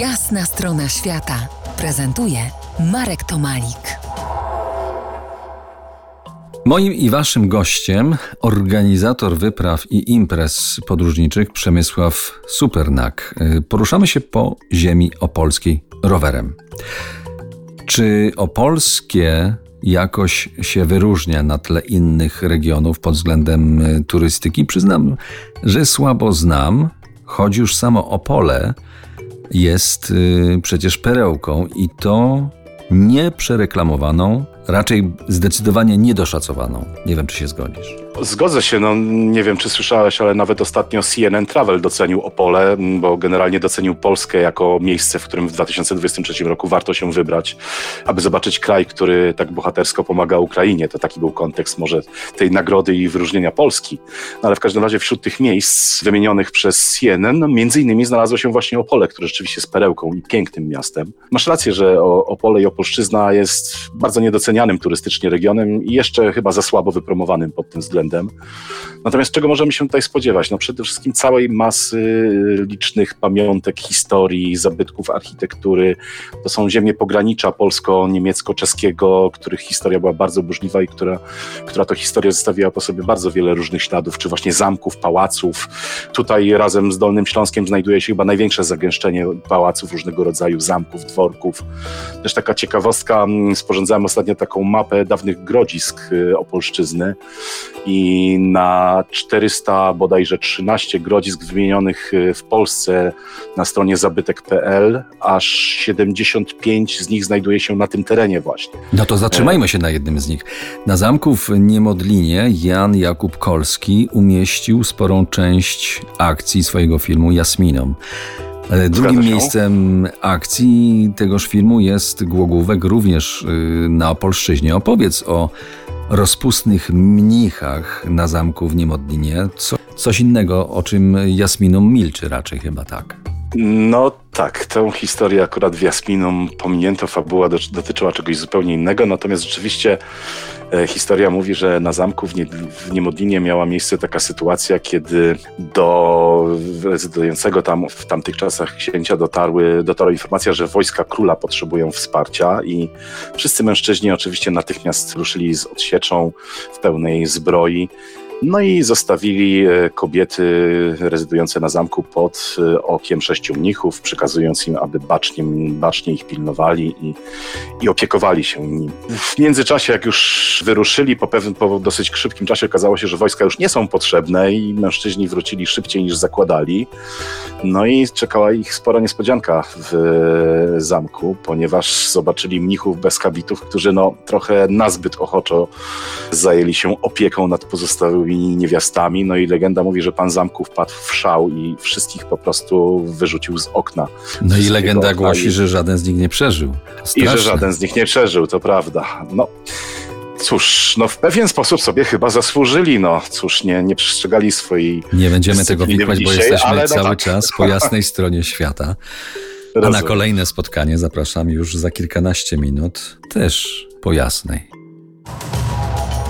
Jasna strona świata prezentuje Marek Tomalik. Moim i waszym gościem organizator wypraw i imprez podróżniczych Przemysław Supernak. Poruszamy się po ziemi opolskiej rowerem. Czy opolskie jakoś się wyróżnia na tle innych regionów pod względem turystyki? Przyznam, że słabo znam, choć już samo Opole jest y, przecież perełką i to nie przereklamowaną, raczej zdecydowanie niedoszacowaną. Nie wiem, czy się zgodzisz. Zgodzę się, no nie wiem czy słyszałeś, ale nawet ostatnio CNN Travel docenił Opole, bo generalnie docenił Polskę jako miejsce, w którym w 2023 roku warto się wybrać, aby zobaczyć kraj, który tak bohatersko pomaga Ukrainie. To taki był kontekst może tej nagrody i wyróżnienia Polski. No, ale w każdym razie wśród tych miejsc wymienionych przez CNN, między innymi znalazło się właśnie Opole, które rzeczywiście jest perełką i pięknym miastem. Masz rację, że Opole i Opolszczyzna jest bardzo niedocenianym turystycznie regionem i jeszcze chyba za słabo wypromowanym pod tym względem Natomiast czego możemy się tutaj spodziewać? No przede wszystkim całej masy licznych pamiątek, historii, zabytków architektury. To są ziemie pogranicza polsko-niemiecko-czeskiego, których historia była bardzo burzliwa i która, która to historia zostawiła po sobie bardzo wiele różnych śladów, czy właśnie zamków, pałaców. Tutaj razem z Dolnym Śląskiem znajduje się chyba największe zagęszczenie pałaców różnego rodzaju, zamków, dworków. Też taka ciekawostka, mm, sporządzałem ostatnio taką mapę dawnych grodzisk y, Opolszczyzny i i na 400 bodajże 13 grodzisk wymienionych y, w Polsce na stronie zabytek.pl aż 75 z nich znajduje się na tym terenie właśnie. No to zatrzymajmy się na jednym z nich. Na zamku w Niemodlinie Jan Jakub Kolski umieścił sporą część akcji swojego filmu Jasminą. E, drugim miejscem akcji tegoż filmu jest Głogówek, również y, na Opolszczyźnie. Opowiedz o rozpustnych mnichach na zamku w Niemodlinie. Co, coś innego, o czym Jasminum milczy raczej chyba tak. No tak, tę historię akurat w Jasminum pominięto, fabuła dotyczyła czegoś zupełnie innego, natomiast rzeczywiście e, historia mówi, że na zamku w, nie, w Niemodlinie miała miejsce taka sytuacja, kiedy do rezydującego tam w tamtych czasach księcia dotarły, dotarła informacja, że wojska króla potrzebują wsparcia i wszyscy mężczyźni oczywiście natychmiast ruszyli z odsieczą w pełnej zbroi. No i zostawili e, kobiety rezydujące na zamku pod e, okiem sześciu mnichów, przekazując im, aby bacznie, bacznie ich pilnowali i, i opiekowali się nim. W międzyczasie, jak już wyruszyli, po pewnym, po dosyć szybkim czasie okazało się, że wojska już nie są potrzebne i mężczyźni wrócili szybciej niż zakładali. No i czekała ich spora niespodzianka w e, zamku, ponieważ zobaczyli mnichów bez habitów, którzy no, trochę nazbyt ochoczo zajęli się opieką nad pozostałymi nowymi niewiastami. No i legenda mówi, że pan zamku wpadł w szał i wszystkich po prostu wyrzucił z okna. No i legenda głosi, że żaden z nich nie przeżył. Straszne. I że żaden z nich nie przeżył, to prawda. No. Cóż, no w pewien sposób sobie chyba zasłużyli, no cóż, nie, nie przestrzegali swojej Nie będziemy tego wikłać, bo jesteśmy no cały tak. czas po jasnej stronie świata. A na kolejne spotkanie zapraszam już za kilkanaście minut, też po jasnej.